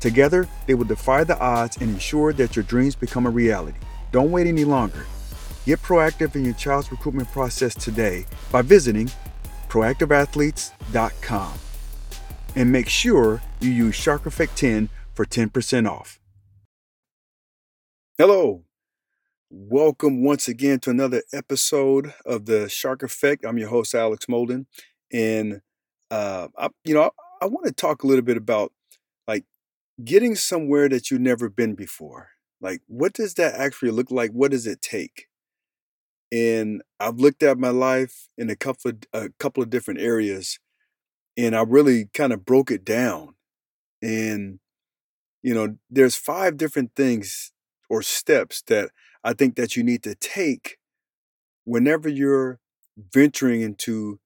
Together, they will defy the odds and ensure that your dreams become a reality. Don't wait any longer. Get proactive in your child's recruitment process today by visiting proactiveathletes.com. And make sure you use Shark Effect 10 for 10% off. Hello. Welcome once again to another episode of the Shark Effect. I'm your host, Alex Molden. And, uh, I, you know, I, I want to talk a little bit about getting somewhere that you've never been before. Like, what does that actually look like? What does it take? And I've looked at my life in a couple of a couple of different areas, and I really kind of broke it down. And you know, there's five different things or steps that I think that you need to take whenever you're venturing into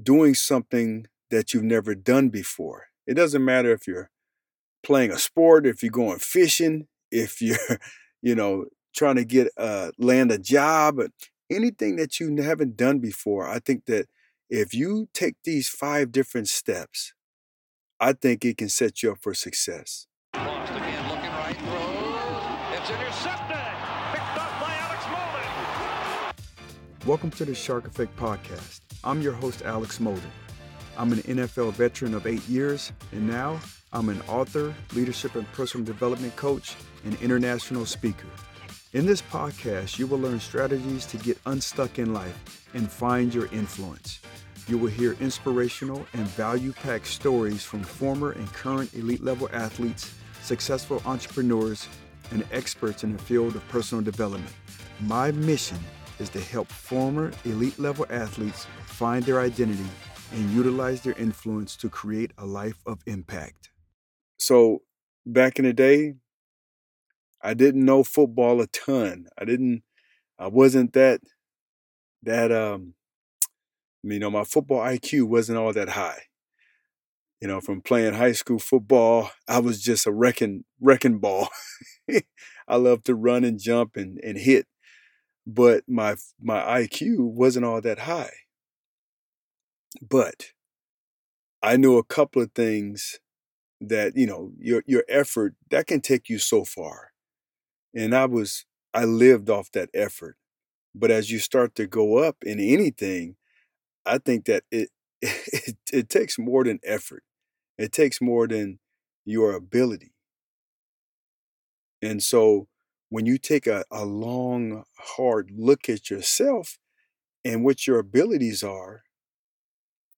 doing something that you've never done before. It doesn't matter if you're playing a sport, if you're going fishing, if you're, you know, trying to get uh land a job, anything that you haven't done before, I think that if you take these five different steps, I think it can set you up for success. Lost again, looking right, throws. It's intercepted. Picked up by Alex Molden. Welcome to the Shark Effect Podcast. I'm your host, Alex Molden. I'm an NFL veteran of eight years, and now I'm an author, leadership and personal development coach, and international speaker. In this podcast, you will learn strategies to get unstuck in life and find your influence. You will hear inspirational and value packed stories from former and current elite level athletes, successful entrepreneurs, and experts in the field of personal development. My mission is to help former elite level athletes find their identity and utilize their influence to create a life of impact. So back in the day, I didn't know football a ton. I didn't I wasn't that that um you know, my football IQ wasn't all that high. You know, from playing high school football, I was just a wrecking wrecking ball. I love to run and jump and, and hit. But my my IQ wasn't all that high. But I knew a couple of things that you know your your effort that can take you so far. And i was i lived off that effort. But as you start to go up in anything i think that it it, it takes more than effort. It takes more than your ability. And so when you take a, a long hard look at yourself and what your abilities are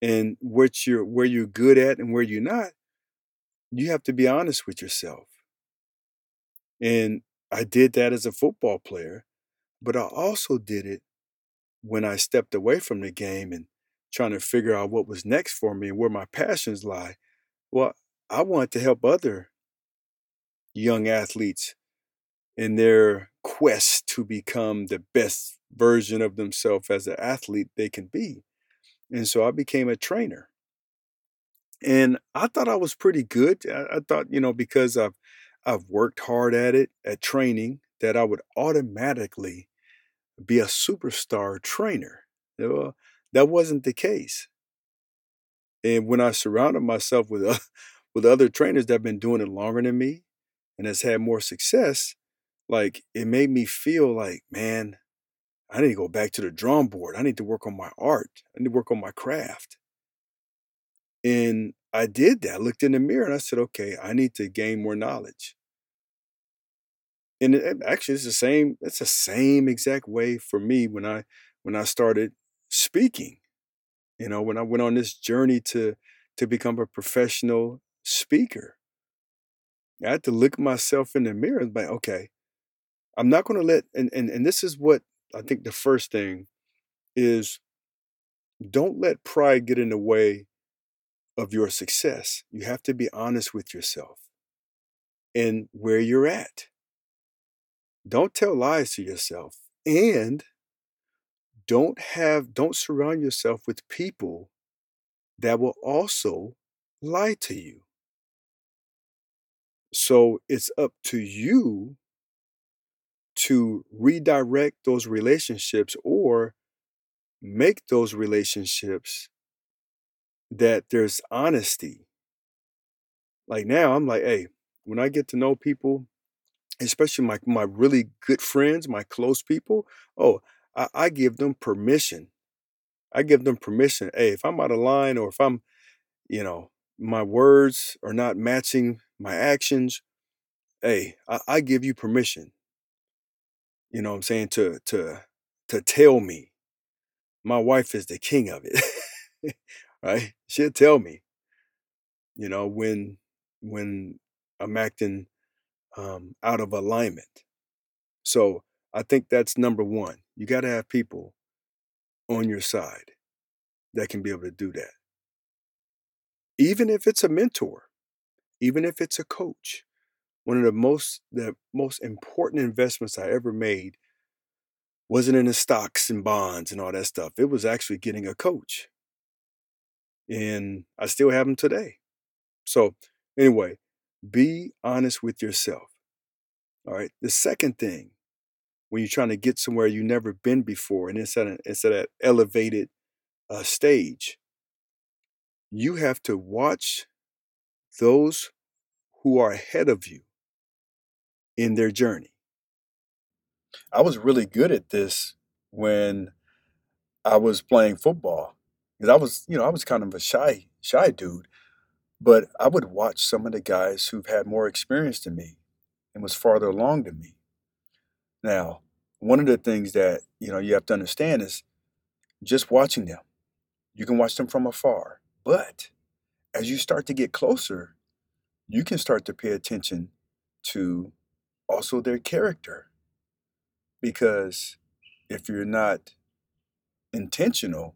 and what you're where you're good at and where you're not you have to be honest with yourself. And I did that as a football player, but I also did it when I stepped away from the game and trying to figure out what was next for me and where my passions lie. Well, I wanted to help other young athletes in their quest to become the best version of themselves as an athlete they can be. And so I became a trainer. And I thought I was pretty good. I, I thought, you know, because I've I've worked hard at it, at training, that I would automatically be a superstar trainer. Well, that wasn't the case. And when I surrounded myself with uh, with other trainers that have been doing it longer than me and has had more success, like it made me feel like, man, I need to go back to the drawing board. I need to work on my art. I need to work on my craft. And I did that. I looked in the mirror and I said, okay, I need to gain more knowledge. And it, actually, it's the same. It's the same exact way for me when I when I started speaking. You know, when I went on this journey to to become a professional speaker, I had to look myself in the mirror and be like, okay, I'm not going to let. And and and this is what I think the first thing is. Don't let pride get in the way of your success. You have to be honest with yourself and where you're at. Don't tell lies to yourself and don't have don't surround yourself with people that will also lie to you. So it's up to you to redirect those relationships or make those relationships that there's honesty. Like now, I'm like, hey, when I get to know people, especially my my really good friends, my close people, oh, I, I give them permission. I give them permission. Hey, if I'm out of line or if I'm, you know, my words are not matching my actions, hey, I, I give you permission. You know what I'm saying? To to to tell me. My wife is the king of it. right? She'll tell me, you know, when when I'm acting um, out of alignment. So I think that's number one. You got to have people on your side that can be able to do that. Even if it's a mentor, even if it's a coach, one of the most the most important investments I ever made wasn't in the stocks and bonds and all that stuff. It was actually getting a coach and I still have them today. So, anyway, be honest with yourself. All right. The second thing, when you're trying to get somewhere you've never been before, and it's at an it's at an elevated uh, stage, you have to watch those who are ahead of you in their journey. I was really good at this when I was playing football because I was, you know, I was kind of a shy, shy dude. But I would watch some of the guys who've had more experience than me and was farther along than me. Now, one of the things that you know you have to understand is just watching them. You can watch them from afar, but as you start to get closer, you can start to pay attention to also their character. Because if you're not intentional,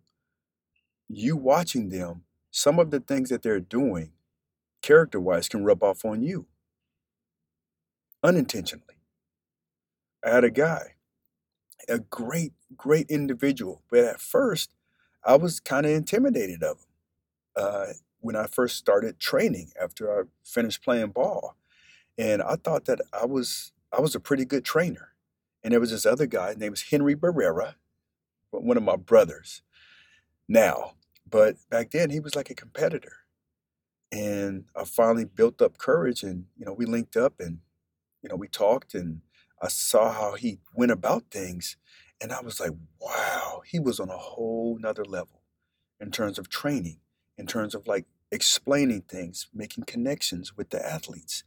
you watching them, some of the things that they're doing, character wise, can rub off on you unintentionally. I had a guy, a great, great individual, but at first I was kind of intimidated of him. Uh, when I first started training after I finished playing ball, and I thought that I was I was a pretty good trainer. And there was this other guy named Henry Barrera, one of my brothers. Now, but back then, he was like a competitor. And I finally built up courage and, you know, we linked up and, you know, we talked and I saw how he went about things. And I was like, wow, he was on a whole nother level in terms of training, in terms of like explaining things, making connections with the athletes.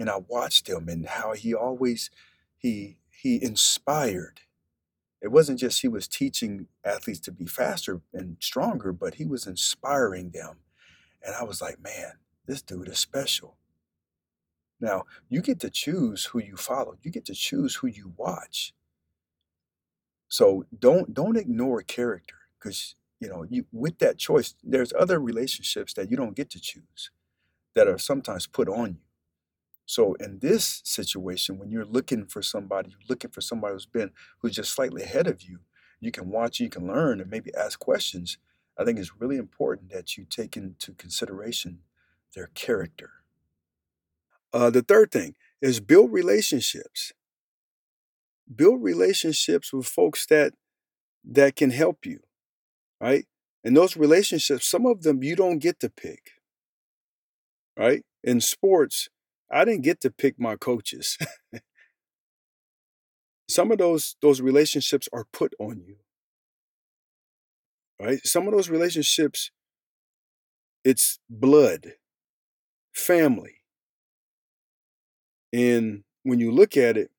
And I watched him and how he always he he inspired it wasn't just he was teaching athletes to be faster and stronger, but he was inspiring them. And I was like, man, this dude is special. Now, you get to choose who you follow. You get to choose who you watch. So don't don't ignore character because you know you with that choice, there's other relationships that you don't get to choose that are sometimes put on you. So in this situation, when you're looking for somebody, you're looking for somebody who's been who's just slightly ahead of you, you can watch, you can learn, and maybe ask questions. I think it's really important that you take into consideration their character. Uh, the third thing is build relationships. build relationships with folks that that can help you, right? And those relationships, some of them you don't get to pick, right? In sports, I didn't get to pick my coaches. some of those those relationships are put on you. Right? Some of those relationships it's blood family. And when you look at it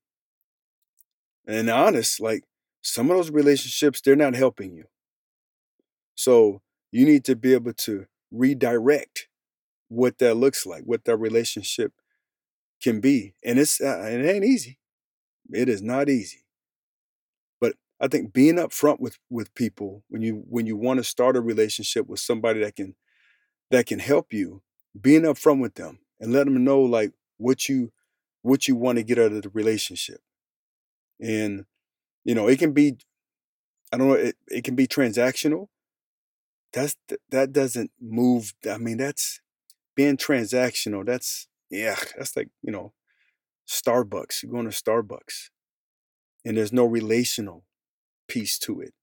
and honest like some of those relationships they're not helping you. So you need to be able to redirect what that looks like what that relationship can be and it's uh, it ain't easy it is not easy. But I think being upfront with with people when you when you want to start a relationship with somebody that can that can help you, being upfront with them and let them know like what you what you want to get out of the relationship. And you know, it can be I don't know, it, it can be transactional. That's that doesn't move. I mean, that's being transactional. That's yeah, that's like, you know, Starbucks. You're going to Starbucks, and there's no relational piece to it.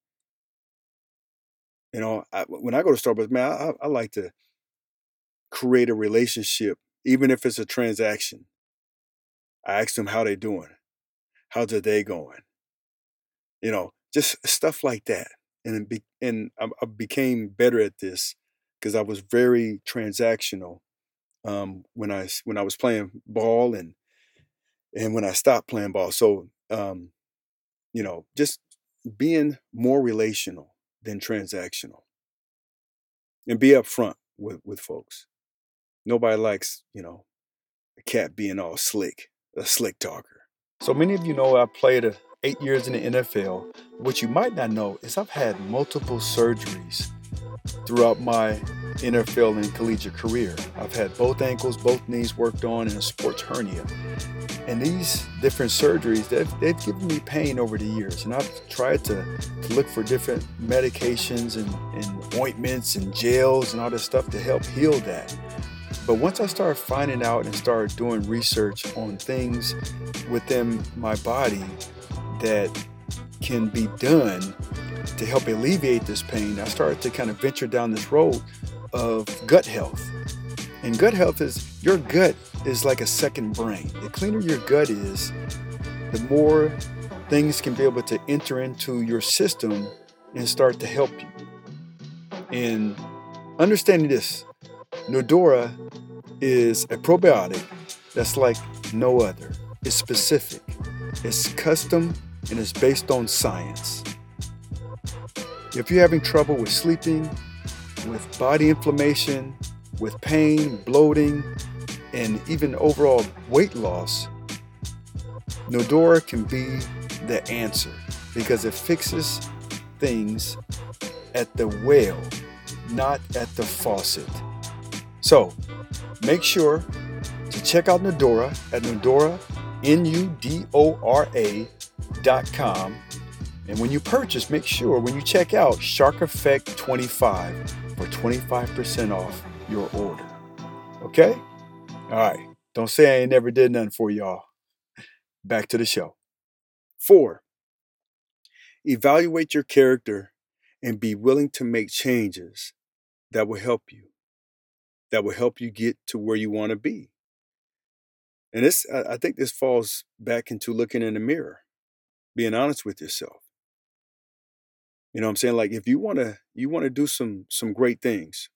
You know, I, when I go to Starbucks, man, I, I like to create a relationship, even if it's a transaction. I ask them how they doing, how's their day going. You know, just stuff like that. And be, and I, I became better at this because I was very transactional um, when I when I was playing ball and and when I stopped playing ball. So, um, you know, just being more relational than transactional and be upfront with, with folks. Nobody likes, you know, a cat being all slick, a slick talker. So many of you know I played a, eight years in the NFL. What you might not know is I've had multiple surgeries throughout my NFL and collegiate career. I've had both ankles, both knees worked on, and a sports hernia. And these different surgeries, they've, they've given me pain over the years. And I've tried to, to look for different medications and, and ointments and gels and all this stuff to help heal that. But once I started finding out and started doing research on things within my body that can be done to help alleviate this pain, I started to kind of venture down this road of gut health. And gut health is your gut is like a second brain. The cleaner your gut is, the more things can be able to enter into your system and start to help you. And understanding this, Nudora is a probiotic that's like no other. It's specific, it's custom, and it's based on science. If you're having trouble with sleeping, with body inflammation, with pain, bloating, and even overall weight loss, Nudora can be the answer because it fixes things at the well, not at the faucet. So make sure to check out Nudora at Nudora, N U D O R A dot com. And when you purchase, make sure when you check out Shark Effect 25 for 25% off your order. Okay? All right. Don't say I ain't never did nothing for y'all. Back to the show. Four, evaluate your character and be willing to make changes that will help you, that will help you get to where you want to be. And this, I think this falls back into looking in the mirror, being honest with yourself. You know what I'm saying? Like if you want to you want to do some some great things,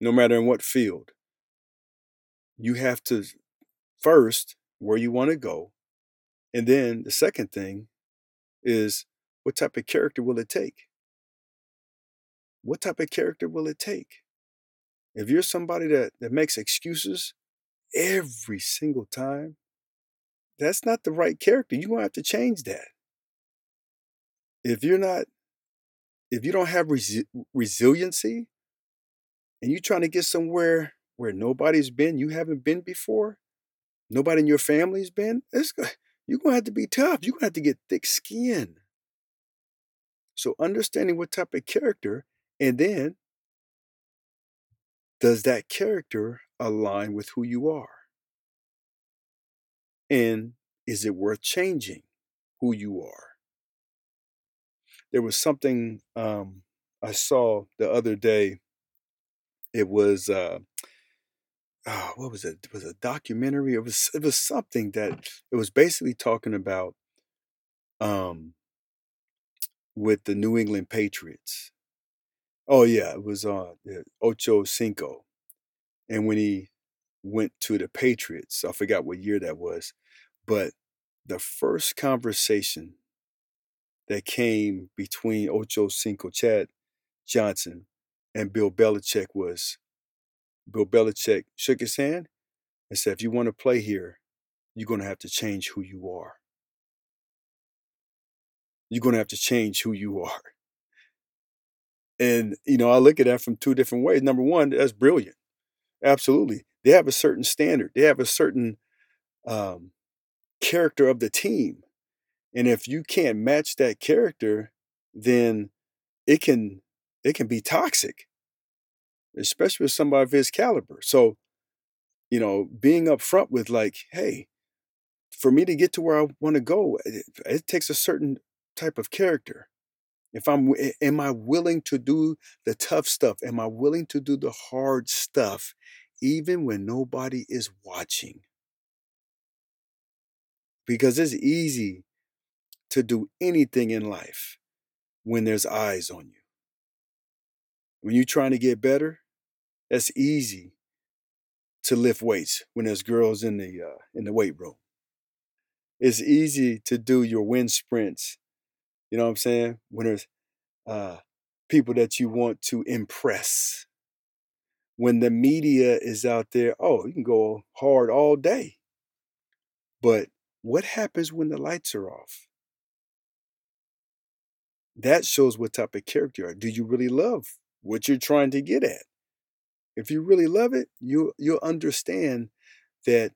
no matter in what field, you have to first where you want to go. And then the second thing is what type of character will it take? What type of character will it take? If you're somebody that, that makes excuses every single time, that's not the right character. You're going to have to change that. If you're not if you don't have resi- resiliency and you're trying to get somewhere where nobody's been, you haven't been before, nobody in your family's been, you're going to have to be tough. You're going to have to get thick skin. So, understanding what type of character, and then does that character align with who you are? And is it worth changing? who you are. There was something um, I saw the other day. It was uh, oh, what was it? It was a documentary. It was it was something that it was basically talking about um, with the New England Patriots. Oh yeah, it was on uh, Ocho Cinco, and when he went to the Patriots, I forgot what year that was, but the first conversation that came between Ocho Cinco Chad Johnson and Bill Belichick was Bill Belichick shook his hand and said, if you want to play here, you're going to have to change who you are. You're going to have to change who you are. And, you know, I look at that from two different ways. Number one, that's brilliant. Absolutely. They have a certain standard, they have a certain um, character of the team. And if you can't match that character, then it can it can be toxic, especially with somebody of his caliber. So, you know, being upfront with like, hey, for me to get to where I want to go, it, it takes a certain type of character. If I'm, am I willing to do the tough stuff? Am I willing to do the hard stuff, even when nobody is watching? Because it's easy to do anything in life when there's eyes on you. When you're trying to get better, that's easy to lift weights when there's girls in the uh, in the weight room. It's easy to do your wind sprints. You know what I'm saying? When there's uh, people that you want to impress. When the media is out there, oh, you can go hard all day. But what happens when the lights are off? That shows what type of character you are. Do you really love what you're trying to get at? If you really love it, you you'll understand that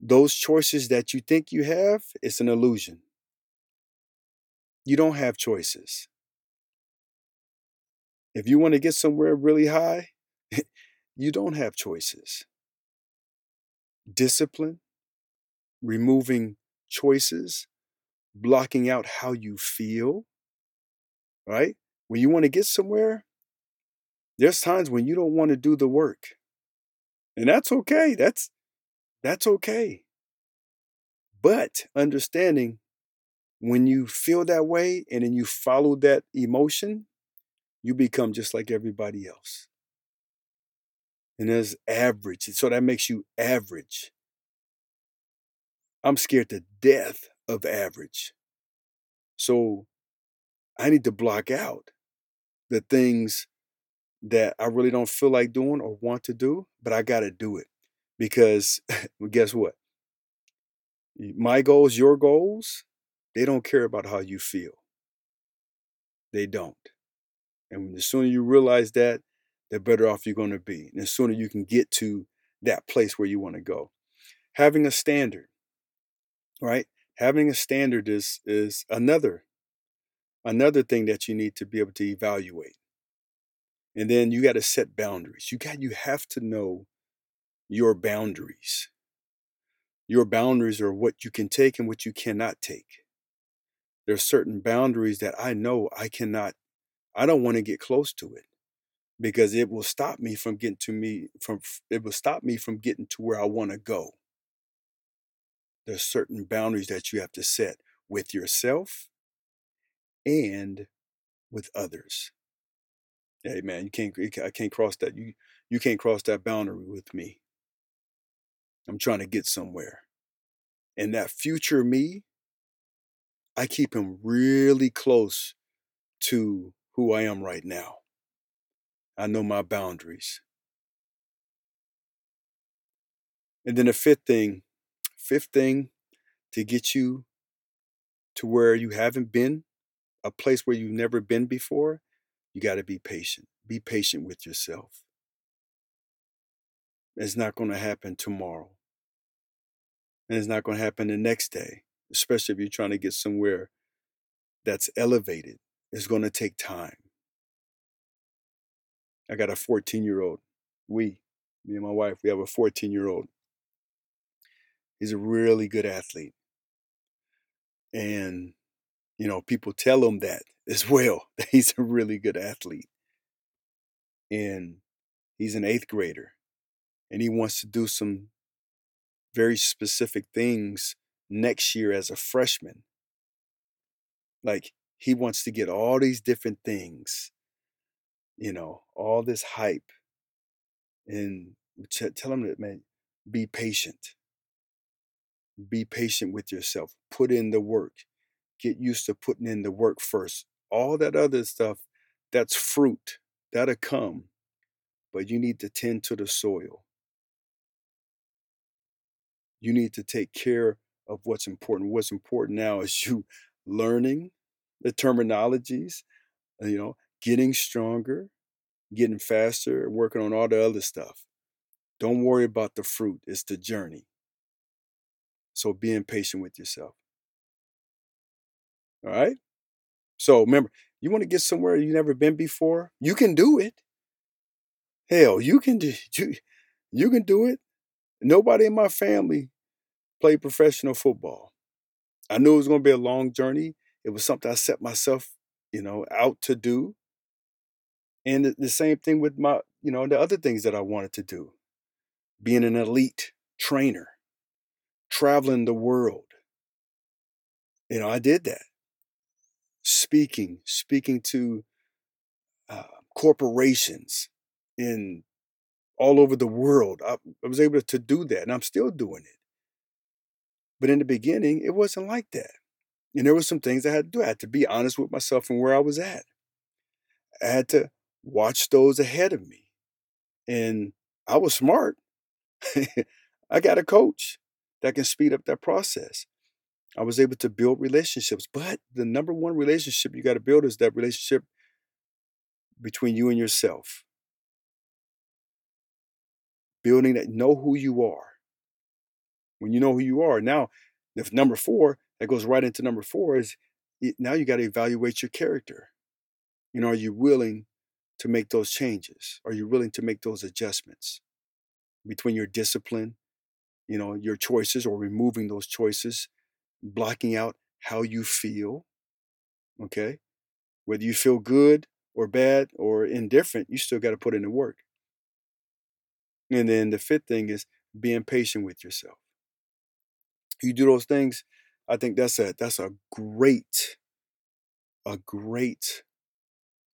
those choices that you think you have, it's an illusion. You don't have choices. If you want to get somewhere really high, you don't have choices. Discipline, removing choices, blocking out how you feel, right? When you want to get somewhere, there's times when you don't want to do the work. And that's okay. That's that's okay. But understanding when you feel that way and then you follow that emotion, you become just like everybody else. And there's average. So that makes you average. I'm scared to death of average. So I need to block out the things that I really don't feel like doing or want to do, but I got to do it because guess what? My goals, your goals, they don't care about how you feel. They don't. And the sooner you realize that, the better off you're going to be. And the sooner you can get to that place where you want to go. Having a standard, right? Having a standard is is another another thing that you need to be able to evaluate. And then you got to set boundaries. You got you have to know your boundaries. Your boundaries are what you can take and what you cannot take. There are certain boundaries that I know I cannot I don't want to get close to it because it will stop me from getting to me from it will stop me from getting to where I want to go. There's certain boundaries that you have to set with yourself and with others. Hey man, you can't I can't cross that you you can't cross that boundary with me. I'm trying to get somewhere. And that future me, I keep him really close to who I am right now. I know my boundaries. And then the fifth thing, fifth thing to get you to where you haven't been, a place where you've never been before, you got to be patient. Be patient with yourself. It's not going to happen tomorrow. And it's not going to happen the next day, especially if you're trying to get somewhere that's elevated. It's going to take time. I got a 14 year old. We, me and my wife, we have a 14 year old. He's a really good athlete. And, you know, people tell him that as well, that he's a really good athlete. And he's an eighth grader. And he wants to do some very specific things next year as a freshman. Like, he wants to get all these different things, you know, all this hype. And tell him that, man, be patient. Be patient with yourself. Put in the work. Get used to putting in the work first. All that other stuff, that's fruit. That'll come. But you need to tend to the soil. You need to take care of what's important. What's important now is you learning the terminologies, uh, you know, getting stronger, getting faster, working on all the other stuff. Don't worry about the fruit, it's the journey. So being patient with yourself. All right? So remember, you want to get somewhere you've never been before? You can do it. Hell, you can do you, you can do it. Nobody in my family played professional football. I knew it was going to be a long journey. It was something I set myself, you know, out to do. And the, the same thing with my, you know, the other things that I wanted to do. Being an elite trainer, traveling the world. You know, I did that. Speaking, speaking to uh, corporations in all over the world. I, I was able to do that, and I'm still doing it. But in the beginning, it wasn't like that. And there were some things I had to do. I had to be honest with myself and where I was at. I had to watch those ahead of me. And I was smart. I got a coach that can speed up that process. I was able to build relationships. But the number one relationship you got to build is that relationship between you and yourself. Building that, know who you are. When you know who you are, now, if number four, that goes right into number four is now you got to evaluate your character. You know, are you willing to make those changes? Are you willing to make those adjustments between your discipline, you know, your choices or removing those choices, blocking out how you feel? Okay. Whether you feel good or bad or indifferent, you still got to put in the work. And then the fifth thing is being patient with yourself. You do those things, I think that's a that's a great, a great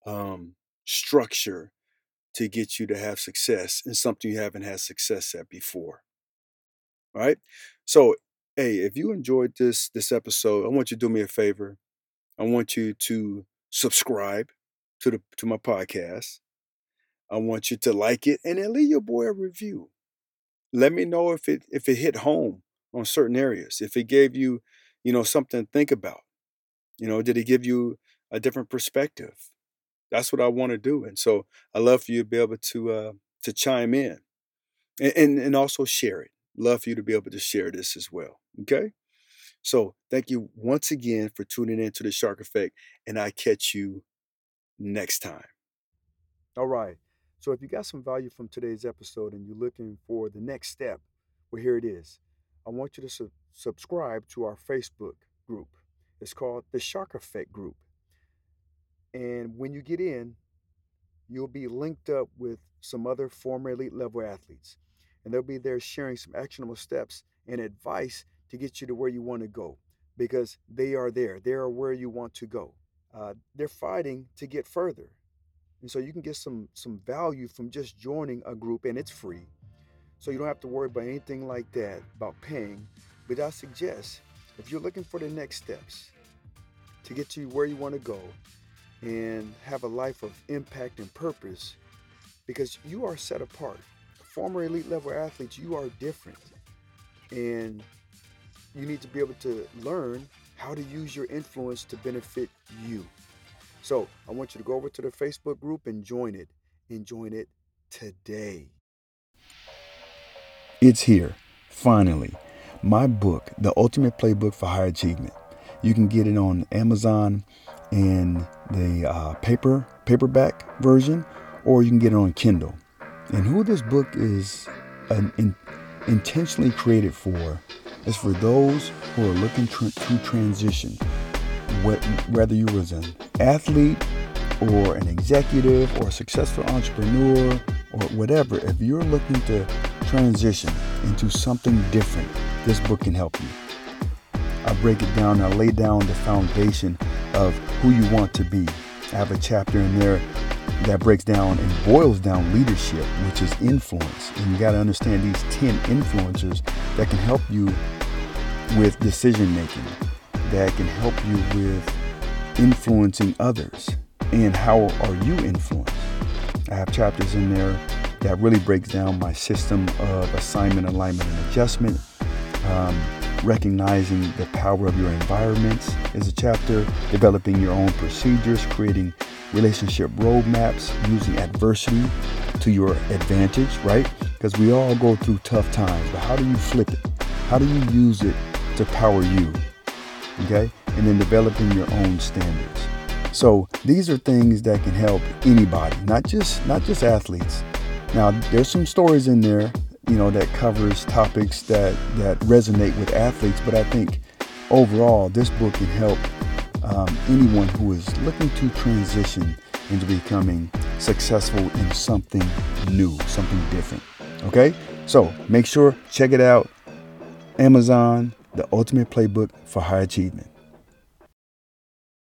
um, structure to get you to have success in something you haven't had success at before. All right. So, hey, if you enjoyed this this episode, I want you to do me a favor. I want you to subscribe to the to my podcast. I want you to like it and then leave your boy a review. Let me know if it if it hit home on certain areas. If it gave you you know, something to think about. You know, did it give you a different perspective? That's what I want to do. And so I love for you to be able to uh, to chime in and, and, and also share it. Love for you to be able to share this as well. Okay. So thank you once again for tuning in to the Shark Effect, and I catch you next time. All right. So if you got some value from today's episode and you're looking for the next step, well, here it is. I want you to su- subscribe to our Facebook group. It's called the Shark Effect Group. And when you get in, you'll be linked up with some other former elite level athletes. And they'll be there sharing some actionable steps and advice to get you to where you want to go because they are there. They are where you want to go. Uh, they're fighting to get further. And so you can get some some value from just joining a group and it's free. So you don't have to worry about anything like that, about paying. But I suggest if you're looking for the next steps to get to where you want to go and have a life of impact and purpose, because you are set apart. Former elite level athletes, you are different. And you need to be able to learn how to use your influence to benefit you. So I want you to go over to the Facebook group and join it and join it today. It's here, finally. My book, The Ultimate Playbook for High Achievement. You can get it on Amazon in the uh, paper paperback version, or you can get it on Kindle. And who this book is an, in, intentionally created for is for those who are looking tr- to transition. whether you was an athlete or an executive or a successful entrepreneur or whatever, if you're looking to transition into something different, this book can help you. I break it down, I lay down the foundation of who you want to be. I have a chapter in there that breaks down and boils down leadership, which is influence. And you got to understand these 10 influencers that can help you with decision making, that can help you with influencing others. And how are you influenced? I have chapters in there that really breaks down my system of assignment, alignment, and adjustment. Um, recognizing the power of your environments is a chapter. Developing your own procedures, creating relationship roadmaps, using adversity to your advantage, right? Because we all go through tough times, but how do you flip it? How do you use it to power you? Okay? And then developing your own standards. So these are things that can help anybody, not just not just athletes. Now there's some stories in there, you know, that covers topics that that resonate with athletes, but I think overall this book can help um, anyone who is looking to transition into becoming successful in something new, something different. Okay? So make sure, check it out. Amazon, the ultimate playbook for high achievement.